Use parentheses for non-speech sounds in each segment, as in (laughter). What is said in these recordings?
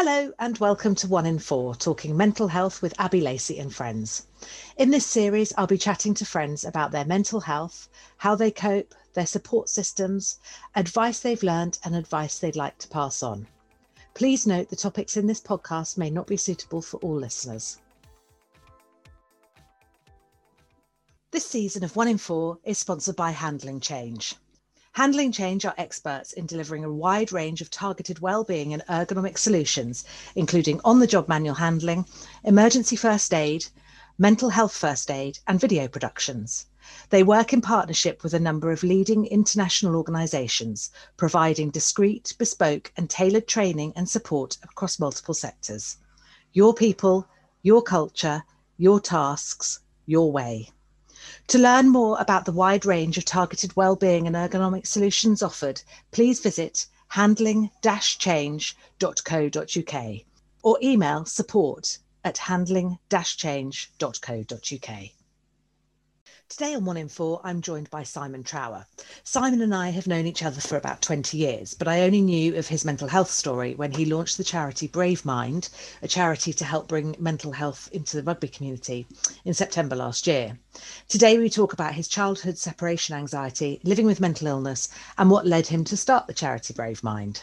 Hello and welcome to One in Four, talking mental health with Abby Lacey and friends. In this series, I'll be chatting to friends about their mental health, how they cope, their support systems, advice they've learned, and advice they'd like to pass on. Please note the topics in this podcast may not be suitable for all listeners. This season of One in Four is sponsored by Handling Change. Handling Change are experts in delivering a wide range of targeted well-being and ergonomic solutions, including on-the-job manual handling, emergency first aid, mental health first aid, and video productions. They work in partnership with a number of leading international organisations, providing discreet, bespoke, and tailored training and support across multiple sectors. Your people, your culture, your tasks, your way. To learn more about the wide range of targeted wellbeing and ergonomic solutions offered, please visit handling-change.co.uk or email support at handling-change.co.uk. Today on One in Four, I'm joined by Simon Trower. Simon and I have known each other for about 20 years, but I only knew of his mental health story when he launched the charity Brave Mind, a charity to help bring mental health into the rugby community in September last year. Today, we talk about his childhood separation anxiety, living with mental illness, and what led him to start the charity Brave Mind.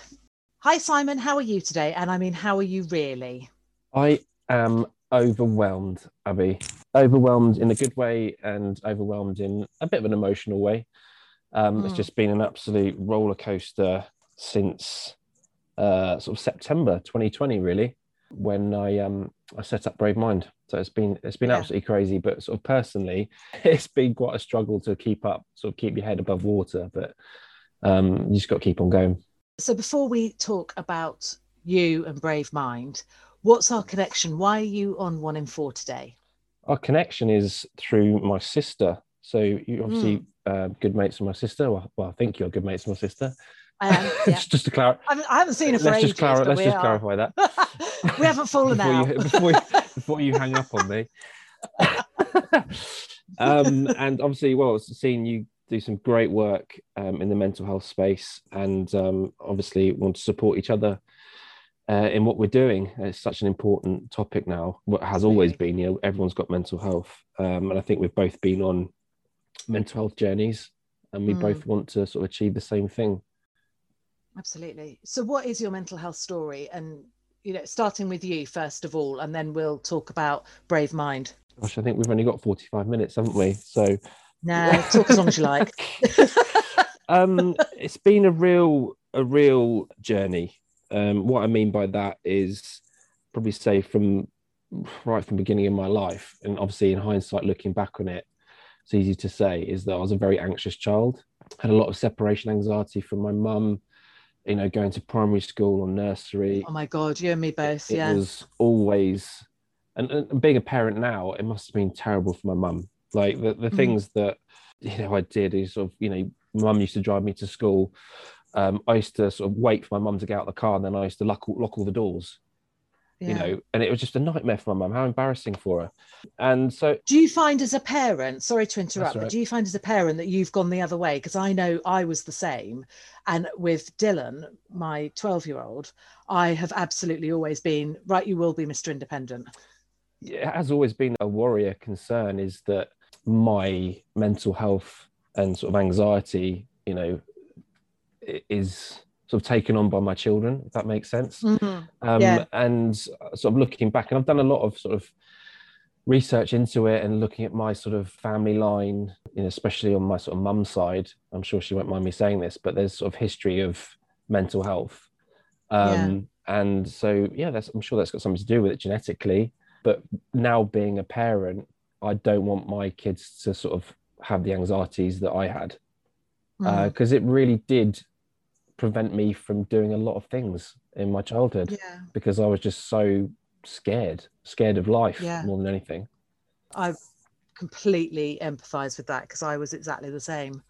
Hi, Simon. How are you today? And I mean, how are you really? I am overwhelmed, Abby. Overwhelmed in a good way and overwhelmed in a bit of an emotional way. Um, mm. It's just been an absolute roller coaster since uh, sort of September 2020, really, when I um, I set up Brave Mind. So it's been it's been yeah. absolutely crazy. But sort of personally, (laughs) it's been quite a struggle to keep up, sort of keep your head above water. But um, you just got to keep on going. So before we talk about you and Brave Mind, What's our connection? Why are you on one in four today? Our connection is through my sister. So you obviously mm. uh, good mates with my sister. Well, well, I think you're good mates with my sister. I am. (laughs) Yeah. just to clarify, I, haven't seen her for let's ages. Just clar- let's just clarify that. (laughs) we haven't fallen before out you, before, you, (laughs) before you hang up on me. um, and obviously, well, seeing you do some great work um, in the mental health space, and um, obviously want to support each other uh, in what we're doing. It's such an important topic now. What has always been, you know, everyone's got mental health, um, and I think we've both been on mental health journeys, and we mm. both want to sort of achieve the same thing. Absolutely. So, what is your mental health story? And you know, starting with you first of all, and then we'll talk about Brave Mind. Gosh, I think we've only got forty-five minutes, haven't we? So, no, talk as long as you like. (laughs) um, it's been a real, a real journey um, what I mean by that is probably say from right from the beginning of my life, and obviously in hindsight, looking back on it, it's easy to say is that I was a very anxious child. Had a lot of separation anxiety from my mum. You know, going to primary school or nursery. Oh my God, you and me both. It, yeah, it was always, and, and, being a parent now, it must have been terrible for my mum. Like the, the mm. things that you know I did is sort of you know, mum used to drive me to school um, I used to sort of wait for my mum to get out of the car, and then I used to lock lock all the doors. Yeah. You know, and it was just a nightmare for my mum. How embarrassing for her. And so, do you find as a parent? Sorry to interrupt, right. but do you find as a parent that you've gone the other way? Because I know I was the same, and with Dylan, my twelve-year-old, I have absolutely always been right. You will be Mr. Independent. Yeah, it has always been a warrior concern. Is that my mental health and sort of anxiety, you know, is sort of taken on by my children, if that makes sense. Mm-hmm. Um, yeah. And sort of looking back, and I've done a lot of sort of research into it and looking at my sort of family line, you know, especially on my sort of mum's side. I'm sure she won't mind me saying this, but there's sort of history of mental health. Um, yeah. And so, yeah, that's, I'm sure that's got something to do with it genetically. But now being a parent, I don't want my kids to sort of have the anxieties that I had because mm. uh, it really did prevent me from doing a lot of things in my childhood yeah. because I was just so scared, scared of life yeah. more than anything. I completely empathize with that because I was exactly the same.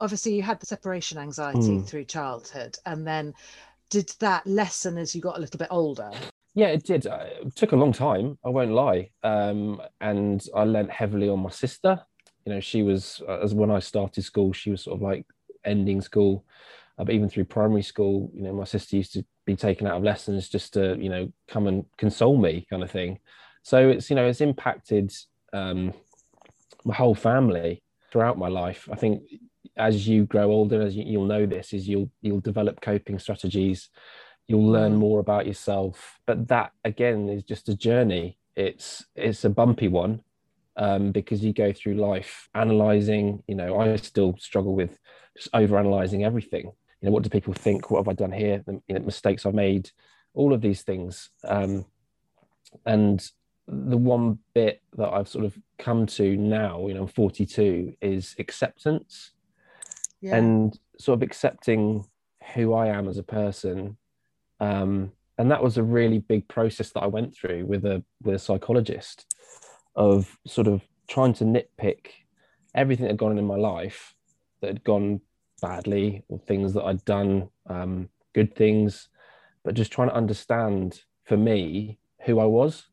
Obviously, you had the separation anxiety mm. through childhood, and then did that lessen as you got a little bit older? Yeah, it did. Uh, it took a long time. I won't lie. Um, and I lent heavily on my sister. You know, she was uh, as when I started school, she was sort of like ending school uh, but even through primary school, you know, my sister used to be taken out of lessons just to, you know, come and console me, kind of thing. So it's, you know, it's impacted um, my whole family throughout my life. I think as you grow older, as you, you'll know this, is you'll you'll develop coping strategies. You'll learn mm. more about yourself, but that again is just a journey. It's it's a bumpy one, um, because you go through life analyzing. You know, I still struggle with just over analyzing everything. You know, what do people think? What have I done here? The you know, mistakes I've made, all of these things. Um, and the one bit that I've sort of come to now, you know, I'm 42, is acceptance yeah. and sort of accepting who I am as a person. Um, and that was a really big process that I went through with a with a psychologist of sort of trying to nitpick everything that had gone on in my life that had gone badly or things that I'd done, um, good things, but just trying to understand for me who I was.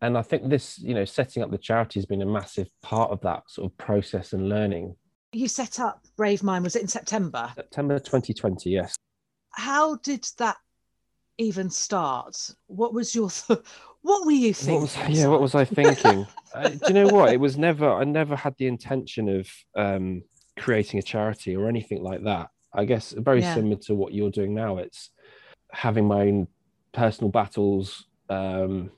And I think this, you know, setting up the charity has been a massive part of that sort of process and learning. You set up Brave Mind, was it in September? September 2020, yes. How did that even start? What was your, th- what were you thinking? What was, yeah, what was I thinking? (laughs) uh, do you know what? It was never, I never had the intention of um, creating a charity or anything like that. I guess very yeah. similar to what you're doing now. It's having my own personal battles um,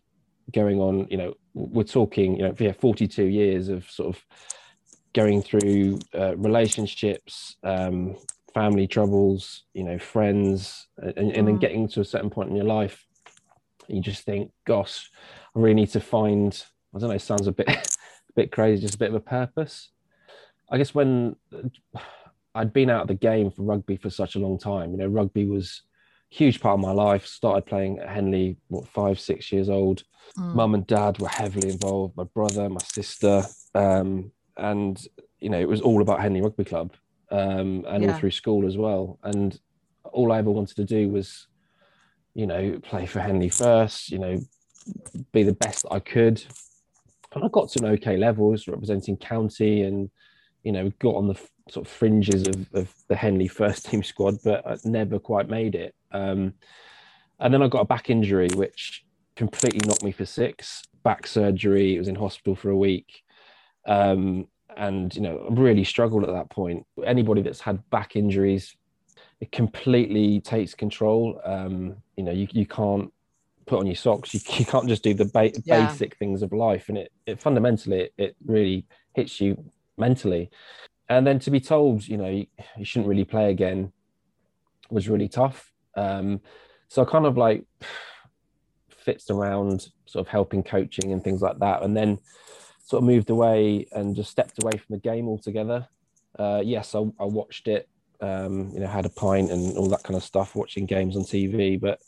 going on. You know, we're talking, you know, yeah, 42 years of sort of going through uh, relationships, um, family troubles, you know, friends, and, and mm. then getting to a certain point in your life, you just think, gosh, I really need to find. I don't know. Sounds a bit, (laughs) a bit crazy. Just a bit of a purpose. I guess when (sighs) I'd been out of the game for rugby for such a long time, you know, rugby was a huge part of my life. Started playing at Henley, what, five, six years old. Mm. Mum and dad were heavily involved, my brother, my sister. Um, and, you know, it was all about Henley Rugby Club um, and yeah. all through school as well. And all I ever wanted to do was, you know, play for Henley first, you know, be the best I could. And I got to an okay levels representing county and you know, got on the sort of fringes of, of the Henley first team (laughs) squad, but I never quite made it. Um, and then I got a back injury, which completely knocked me for six. Back surgery. It was in hospital for a week. Um, and, you know, I really struggled at that point. Anybody that's had back injuries, it completely takes control. Um, you know, you, you can't put on your socks. You, (laughs) you can't just do the ba- yeah. basic things of life. And it, it fundamentally, it, it really hits you mentally. And then to be told, you know, you, you shouldn't really play again was really tough. Um, so I kind of like fits around sort of helping coaching and things like that. And then sort of moved away and just stepped away from the game altogether. Uh, yes, I, I, watched it, um, you know, had a pint and all that kind of stuff, watching games on TV, but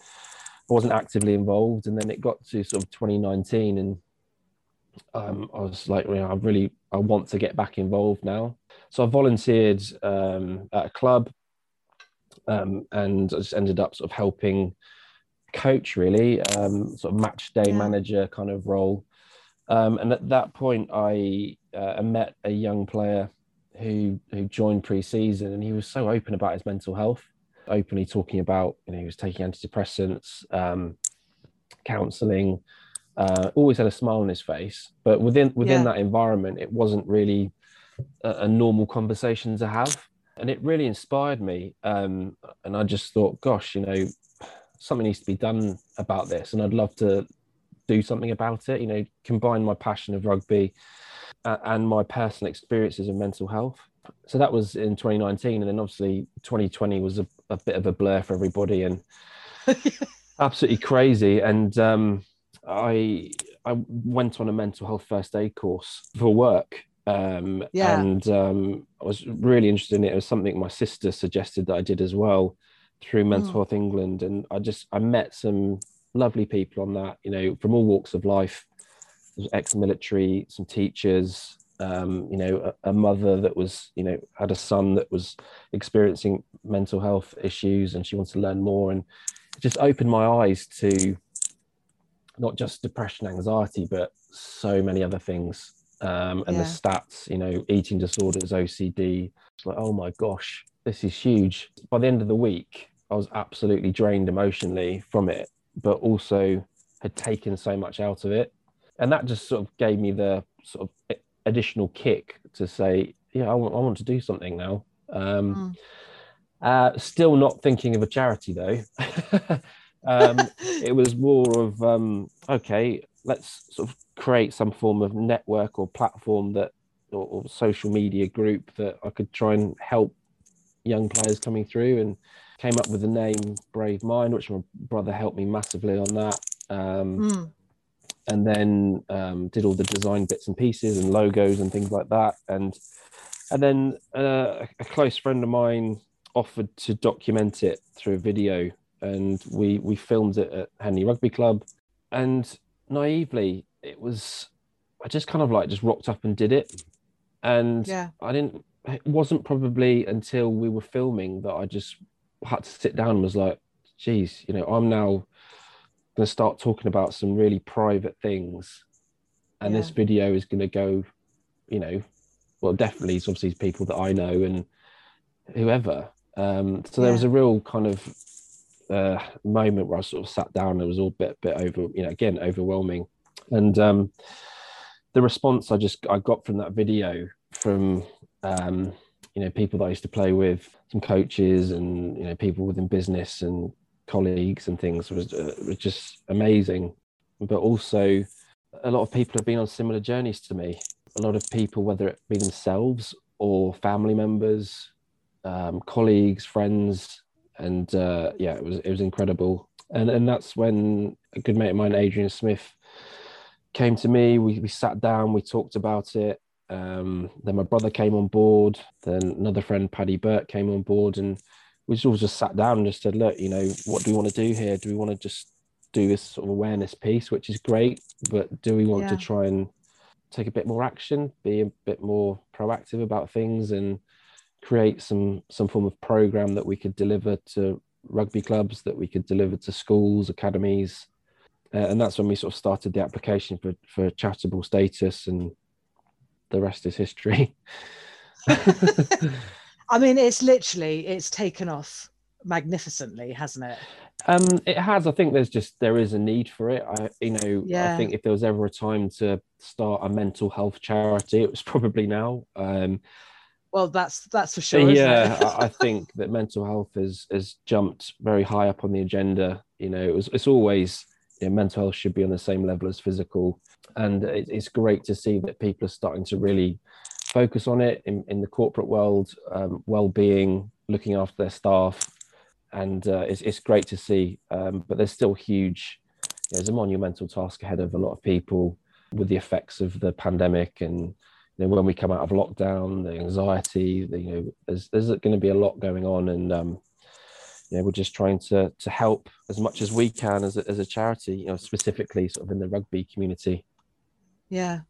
I wasn't actively involved. And then it got to sort of 2019 and um, I was like, you know, I really, I want to get back involved now. So I volunteered um, at a club, um, and I just ended up sort of helping coach, really, um, sort of match day yeah. manager kind of role. Um, and at that point, I uh, met a young player who who joined pre-season, and he was so open about his mental health, openly talking about, you know, he was taking antidepressants, um, counselling uh, always had a smile on his face. But within within yeah. that environment, it wasn't really a, a, normal conversation to have, and it really inspired me. Um, and I just thought, gosh, you know, something needs to be done about this, and I'd love to do something about it. You know, combine my passion of rugby uh, and my personal experiences of mental health. So that was in 2019, and then obviously 2020 was a, a bit of a blur for everybody, and (laughs) absolutely crazy. And um, I I went on a mental health first aid course for work. Um, yeah. And um, I was really interested in it. It was something my sister suggested that I did as well through Mental mm. Health England. And I just, I met some lovely people on that, you know, from all walks of life, ex-military, some teachers, um, you know, a, a, mother that was, you know, had a son that was experiencing mental health issues and she wanted to learn more. And it just opened my eyes to not just depression, anxiety, but so many other things. Um, and yeah. the stats, you know, eating disorders, OCD. It's like, oh my gosh, this is huge. By the end of the week, I was absolutely drained emotionally from it, but also had taken so much out of it. And that just sort of gave me the sort of additional kick to say, yeah, I want, I want to do something now. Um, mm. uh, still not thinking of a charity though. (laughs) um, (laughs) it was more of, um, okay, let's sort of create some form of network or platform that, or, or social media group that I could try and help young players coming through and came up with the name Brave Mind, which my brother helped me massively on that. Um, mm. And then um, did all the design bits and pieces and logos and things like that. And and then uh, a close friend of mine offered to document it through a video, and we we filmed it at Henley Rugby Club. And naively, it was I just kind of like just rocked up and did it. And yeah. I didn't. It wasn't probably until we were filming that I just had to sit down and was like, geez, you know, I'm now going to start talking about some really private things. And yeah. this video is going to go, you know, well, definitely it's obviously people that I know and whoever. Um, so there yeah. was a real kind of uh, moment where I sort of sat down it was all a bit, bit over, you know, again, overwhelming. And um, the response I just, I got from that video from, um, you know people that I used to play with, some coaches and you know people within business and colleagues and things was, uh, was just amazing. But also, a lot of people have been on similar journeys to me. A lot of people, whether it be themselves or family members, um, colleagues, friends, and uh, yeah, it was it was incredible. And and that's when a good mate of mine, Adrian Smith, came to me. We we sat down, we talked about it, um, then my brother came on board. Then another friend, Paddy Burt, came on board, and we just all just sat down and just said, "Look, you know, what do we want to do here? Do we want to just do this sort of awareness piece, which is great, but do we want yeah. to try and take a bit more action, be a bit more proactive about things, and create some some form of program that we could deliver to rugby clubs, that we could deliver to schools, academies." Uh, and that's when we sort of started the application for for charitable status and the rest is history. (laughs) (laughs) I mean, it's literally it's taken off magnificently, hasn't it? Um, it has. I think there's just there is a need for it. I, you know, yeah. I think if there was ever a time to start a mental health charity, it was (laughs) probably now. Um, well, that's that's for sure. Yeah, I, think that mental health has has jumped very high up on the agenda. You know, it was it's always you know, mental health should be on the same level as physical and it's great to see that people are starting to really focus on it in, in the corporate world um, well-being looking after their staff and uh, it's, it's great to see um, but there's still huge you know, there's a monumental task ahead of a lot of people with the effects of the pandemic and you know, when we come out of lockdown the anxiety the, you know there's, there's going to be a lot going on and um, you know, we're just trying to to help as much as we can as a, as a charity, you know, specifically sort of in the rugby community. Yeah.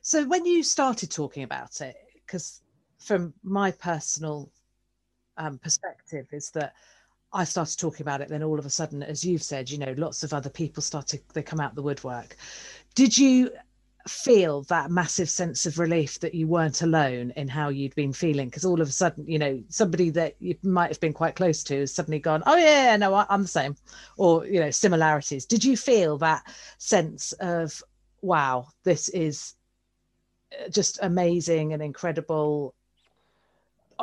So when you started talking about it, because from my personal um, perspective, is that I started talking about it, then all of a sudden, as you've said, you know, lots of other people started, they come out the woodwork. Did you feel that massive sense of relief that you weren't alone in how you'd been feeling? Because all of a sudden you know somebody that you might have been quite close to has suddenly gone oh yeah no i'm the same or you know similarities. Did you feel that sense of wow, this is uh, just amazing and incredible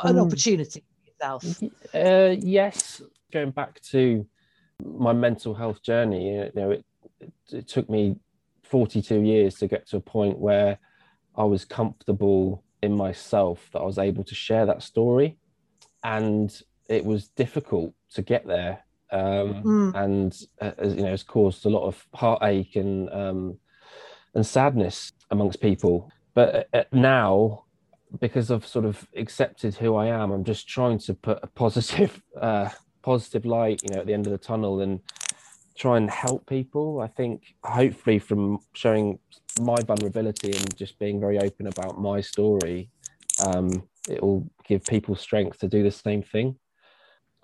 an um, opportunity for yourself. Uh, yes, going back to my mental health journey, you know, it, it, it took me 42 years to get to a point where I was comfortable in myself that I was able to share that story. And it was difficult to get there. Um, mm. And, uh, you know, it's caused a lot of heartache and um, and sadness amongst people. But uh, now, because I've sort of accepted who I am, I'm just trying to put a positive, (laughs) uh, positive light, you know, at the end of the tunnel and try and help people. I think hopefully from showing my vulnerability and just being very open about my story, um, it will give people strength to do the same thing.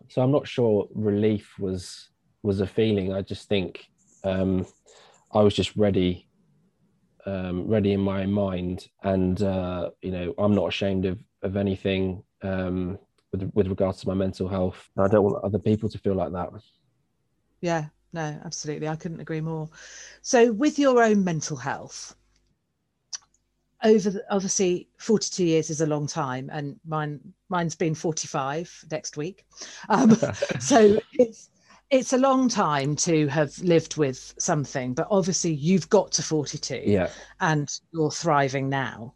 So I'm not sure relief was was a feeling. I just think um, I was just ready um, ready in my mind, and uh, you know I'm not ashamed of of anything um, with, with regards to my mental health. I don't want other people to feel like that. Yeah, no, absolutely. I couldn't agree more. So, with your own mental health, over the, obviously 42 years is a long time, and mine mine's been 45 next week. Um, (laughs) so it's it's a long time to have lived with something, but obviously you've got to 42, Yeah. and you're thriving now.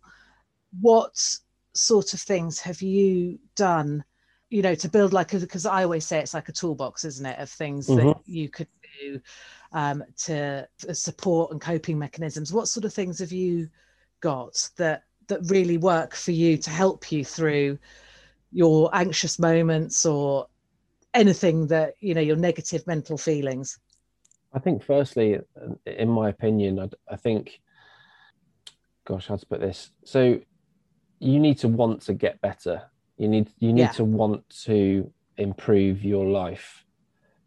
What sort of things have you done? You know, to build like because I always say it's like a toolbox, isn't it, of things that Mhm. you could um, to to support and coping mechanisms. What sort of things have you got that that really work for you to help you through your anxious moments or anything that you know your negative mental feelings? I think, firstly, in my opinion, I, I think, gosh, how to put this? So, you need to want to get better. You need you need Yeah. to want to improve your life,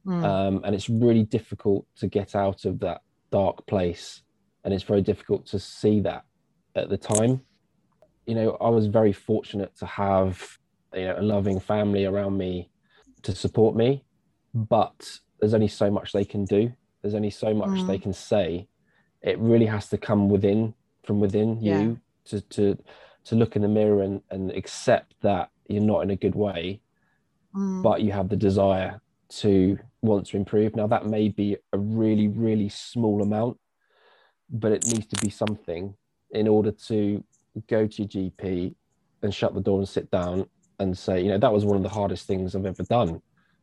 Mm, um, and it's really difficult to get out of that dark place, and it's very difficult to see that at the time. You know, I was very fortunate to have you know a loving family around me to support me, but there's only so much they can do. There's only so much Mm. they can say. It really has to come within from within Yeah. you to to to look in the mirror and, and accept that you're not in a good way, mm, but you have the desire to want to improve. Now that may be a really, really small amount, but it needs to be something in order to go to your GP and shut the door and sit down and say, you know, that was one of the hardest things I've ever done.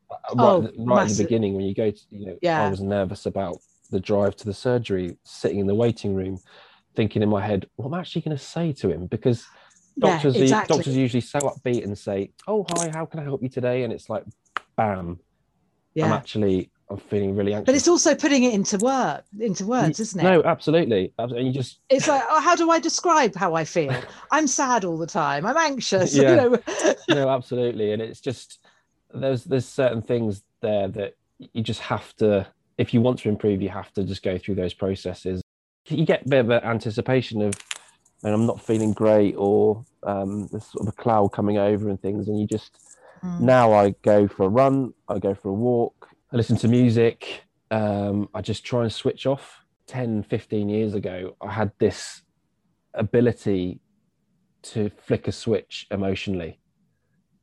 Uh, Right, Oh, at the- right at the beginning, when you go to, you know, Yeah. I was nervous about the drive to the surgery, sitting in the waiting room, thinking in my head, what am I actually going to say to him? Because doctors, are- exactly. doctors are usually so upbeat and say, "Oh, hi, how can I help you today?" And it's like, bam, I'm actually, I'm feeling really anxious. but it's also putting it into word into words, isn't it? No, absolutely, Abs- and you just It's like, oh, how do I describe how I feel? (laughs) I'm sad all the time. I'm anxious. (laughs) Yeah. You know? no, absolutely, and it's just there's there's certain things there that you just have to, if you want to improve, you have to just go through those processes. You get a bit of an anticipation of, and I'm not feeling great, or um, there's sort of a cloud coming over and things, and you just Mm, now I go for a run, I go for a walk, I listen to music, um, I just try and switch off. 10, 15 years ago, I had this ability to flick a switch emotionally,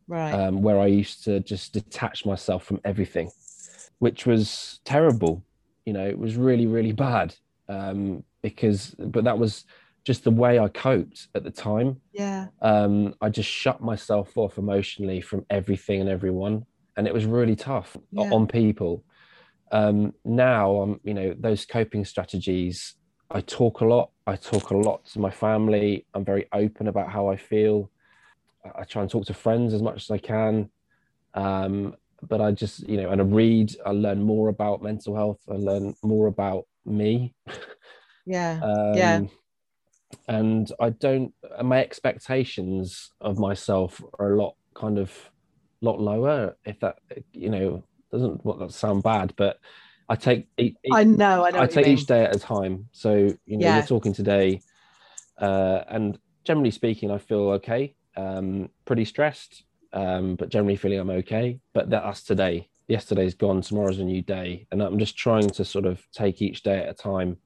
right. um, where I used to just detach myself from everything, which was terrible. You know, it was really, really bad um, because, but that was just the way I coped at the time yeah. um, I just shut myself off emotionally from everything and everyone, and it was really tough Yeah. on people. Um, now I'm, you know, those coping strategies. I talk a lot. I talk a lot to my family. I'm very open about how I feel. I- try and talk to friends as much as I can. Um, but I just, you know, and I read. I learn more about mental health. I learn more about me. (laughs) Yeah. Um, Yeah. And I don't. My expectations of myself are a lot kind of lot lower. If that you know doesn't what that sound bad, but I take Each, I know. I know. I take each day at a time. So you know Yeah. you're talking today, uh, and generally speaking, I feel okay. Um, pretty stressed, um, but generally feeling I'm okay. But that's today. Yesterday's gone. Tomorrow's a new day, and I'm just trying to sort of take each day at a time,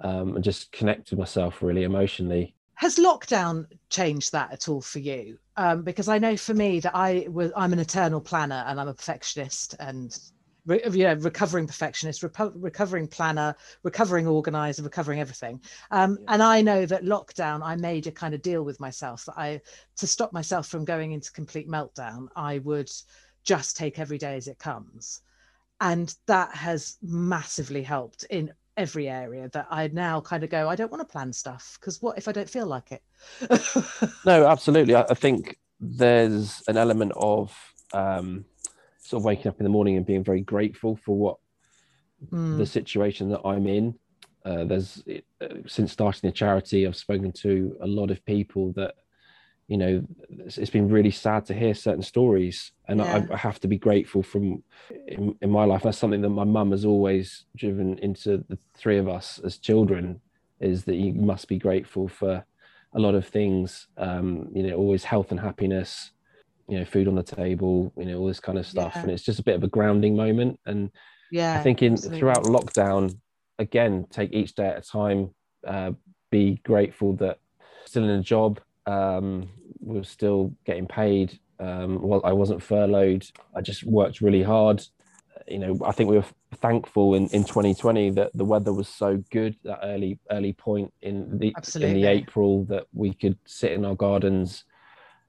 um, and just connect with myself really emotionally. Has lockdown changed that at all for you? Um, because I know for me that I was I'm an eternal planner and I'm a perfectionist and re, you know recovering perfectionist, repo, recovering planner, recovering organizer, recovering everything. Um, Yeah. And I know that lockdown I made a kind of deal with myself that I to stop myself from going into complete meltdown, I would just take every day as it comes. And that has massively helped in every area that I now kind of go, I don't want to plan stuff because what if I don't feel like it? No, (laughs) absolutely. I, I think there's an element of um, sort of waking up in the morning and being very grateful for what Mm, the situation that I'm in. Uh, there's uh, since starting the charity, I've spoken to a lot of people that, you know, it's, it's been really sad to hear certain stories, and Yeah. I, I have to be grateful from in, in my life. That's something that my mum has always driven into the three of us as children, is that you must be grateful for a lot of things. Um, you know, always health and happiness. you know food on the table you know all this kind of stuff Yeah. and it's just a bit of a grounding moment and Yeah. i think in absolutely. throughout lockdown again take each day at a time uh, be grateful that still in a job um we're still getting paid. Um well i wasn't furloughed. I just worked really hard. You know i think we were thankful in, in 2020 that the weather was so good that early early point in the in the april that we could sit in our gardens.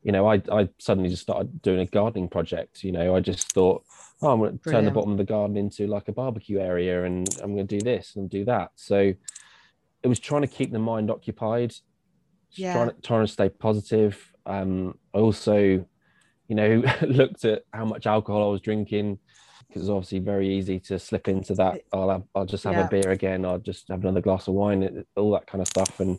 You know i i suddenly just started doing a gardening project. You know i just thought oh i'm going to turn the bottom of the garden into like a barbecue area and i'm going to do this and do that. So it was trying to keep the mind occupied Yeah. trying, to, trying to stay positive um i also you know (laughs) looked at how much alcohol i was drinking because it's obviously very easy to slip into that i'll have, i'll just have Yeah. a beer again i'll just have another glass of wine all that kind of stuff and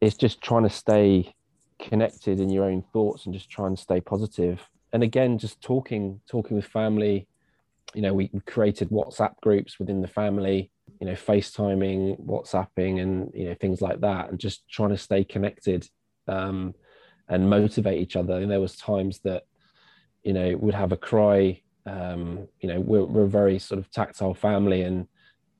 it's just trying to stay connected in your own thoughts and just try and stay positive. and again just talking talking with family you know we created whatsapp groups within the family you know facetiming whatsapping and you know things like that and just trying to stay connected um and motivate each other. And there was times that you know would have a cry um you know we're, we're a very sort of tactile family and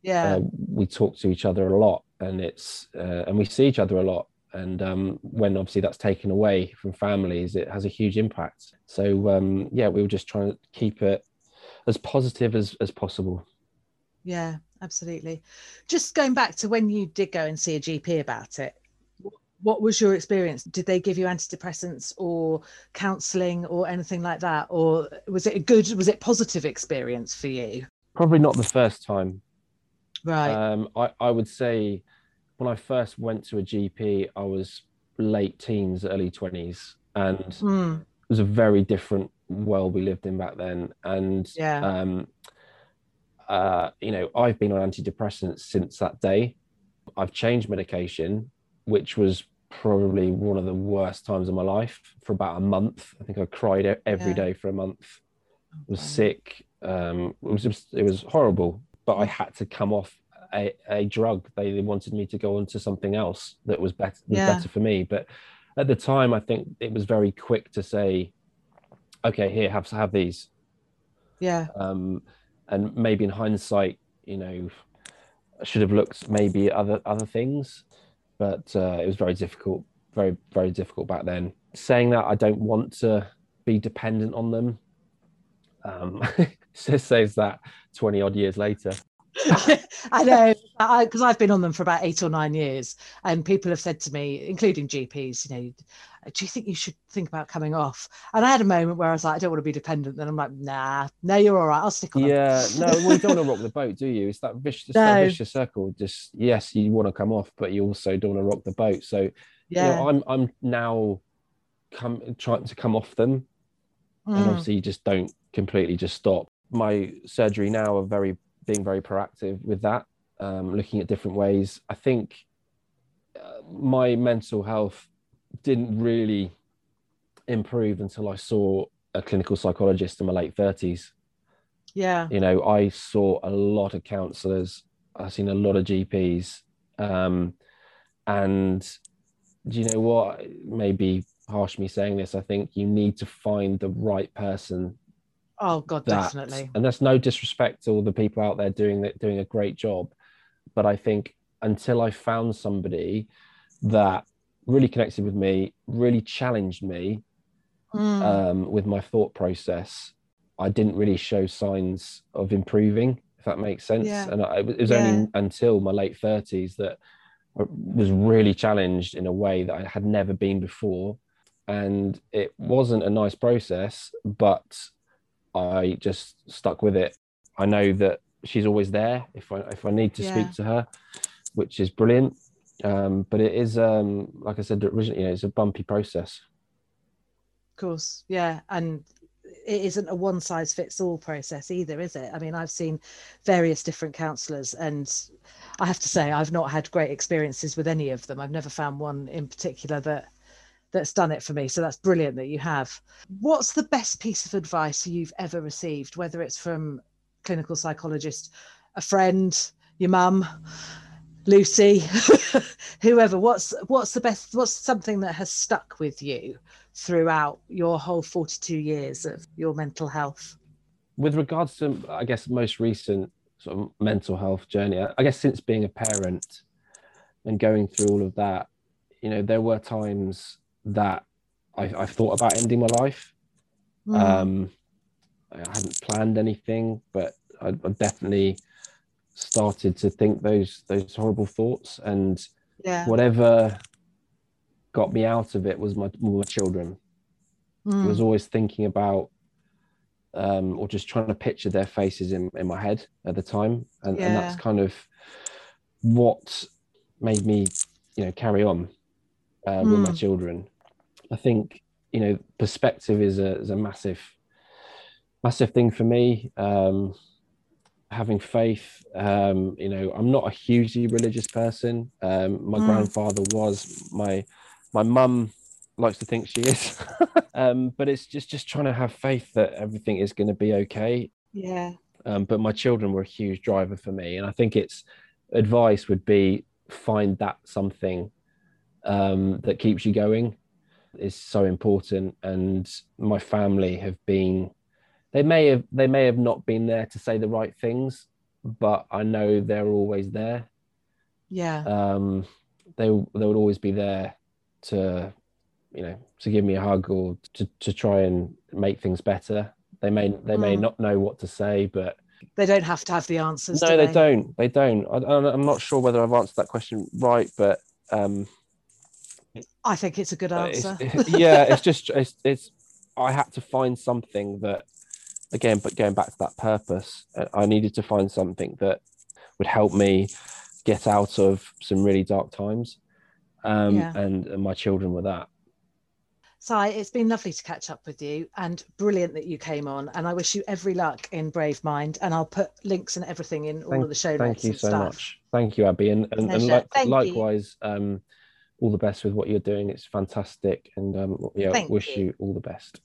Yeah. uh, we talk to each other a lot and it's uh, and we see each other a lot. And um, when obviously that's taken away from families it has a huge impact. So um, yeah we were just trying to keep it as positive as, as possible. Yeah, absolutely. Just going back to when you did go and see a GP about it, what was your experience? Did they give you antidepressants or counselling or anything like that? Or was it a good, was it positive experience for you? probably not the first time Right. um, I, I would say when i first went to a gp i was late teens early 20s and Mm, it was a very different world we lived in back then and Yeah. um uh you know i've been on antidepressants since that day. I've changed medication which was probably one of the worst times of my life for about a month. I think i cried every Yeah. day for a month. Was sick. Um it was just it was horrible. But i had to come off a, a drug. They, they wanted me to go on to something else that was better Yeah. better for me. But at the time i think it was very quick to say okay here have have these. Yeah. um and maybe in hindsight you know should have looked maybe other other things but uh, it was very difficult very very difficult back then. Saying that i don't want to be dependent on them. Um (laughs) says that 20 odd years later (laughs) I know because I've been on them for about eight or nine years, and people have said to me, including GPs, you know, do you think you should think about coming off? And I had a moment where I was like, I don't want to be dependent. Then I'm like, nah, no, you're all right. I'll stick on. them." yeah no well, you don't want to rock the boat do you it's that vicious, it's that No. vicious circle just yes you want to come off but you also don't want to rock the boat so yeah. you know i'm i'm now come trying to come off them and Mm, obviously you just don't completely just stop my surgery now are very being very proactive with that um, looking at different ways. I think uh, my mental health didn't really improve until i saw a clinical psychologist in my late 30s yeah. you know i saw a lot of counselors. I've seen a lot of gps um, and do you know what? Maybe harsh me saying this i think you need to find the right person Oh God, that definitely. and that's no disrespect to all the people out there doing that doing a great job but i think until i found somebody that really connected with me really challenged me Mm, um, with my thought process, I didn't really show signs of improving, if that makes sense. Yeah. And I, it was Yeah. only until my late 30s that I was really challenged in a way that I had never been before. And it wasn't a nice process, but I just stuck with it. I know that she's always there if I if I need to Yeah. speak to her, which is brilliant. Um, but it is um, like I said originally, you know, it's a bumpy process. of course. Yeah. And it isn't a one size fits all process either, is it? I mean, I've seen various different counsellors, and I have to say, I've not had great experiences with any of them. I've never found one in particular that that's done it for me. So that's brilliant that you have. What's the best piece of advice you've ever received, whether it's from clinical psychologist, a friend, your mum, Lucy, (laughs) whoever, what's what's the best what's something that has stuck with you throughout your whole 42 years of your mental health? With regards to I guess most recent sort of mental health journey, I guess since being a parent and going through all of that, you know, there were times that I, I thought about ending my life. Mm. Um, I hadn't planned anything, but I, I definitely started to think those those horrible thoughts and yeah. whatever got me out of it was my my children mm. i was always thinking about um, or just trying to picture their faces in, in my head at the time and, yeah. and that's kind of what made me you know carry on uh, mm. with my hmm. children i think you know perspective is a, is a massive massive thing for me um, having faith. Um, you know, I'm not a hugely religious person. Um, my mm. grandfather was. My my mum likes to think she is, (laughs) um, but it's just just trying to have faith that everything is going to be okay. Yeah. Um, but my children were a huge driver for me, and I think it's advice would be find that something um, that keeps you going is so important. And my family have been they may have they may have not been there to say the right things, but I know they're always there. Yeah. Um, they they would always be there to, you know, to give me a hug or to to try and make things better. They may they may mm. not know what to say, but they don't have to have the answers. No, do they? they? don't. They don't. I, am not sure whether I've answered that question right, but um, I think it's a good answer. It's, (laughs) yeah, it's (laughs) just it's, it's I had to find something that again, but going back to that purpose, uh, I needed to find something that would help me get out of some really dark times. Um, yeah. and, and my children were that. Si, it's been lovely to catch up with you and brilliant that you came on. And I wish you every luck in Brave Mind. And I'll put links and everything in all thank, of the show notes. Thank you so stuff. much. Thank you, Abby. And, and, and like, likewise, um, all the best with what you're doing. It's fantastic. And um, yeah, thank wish you. you all the best.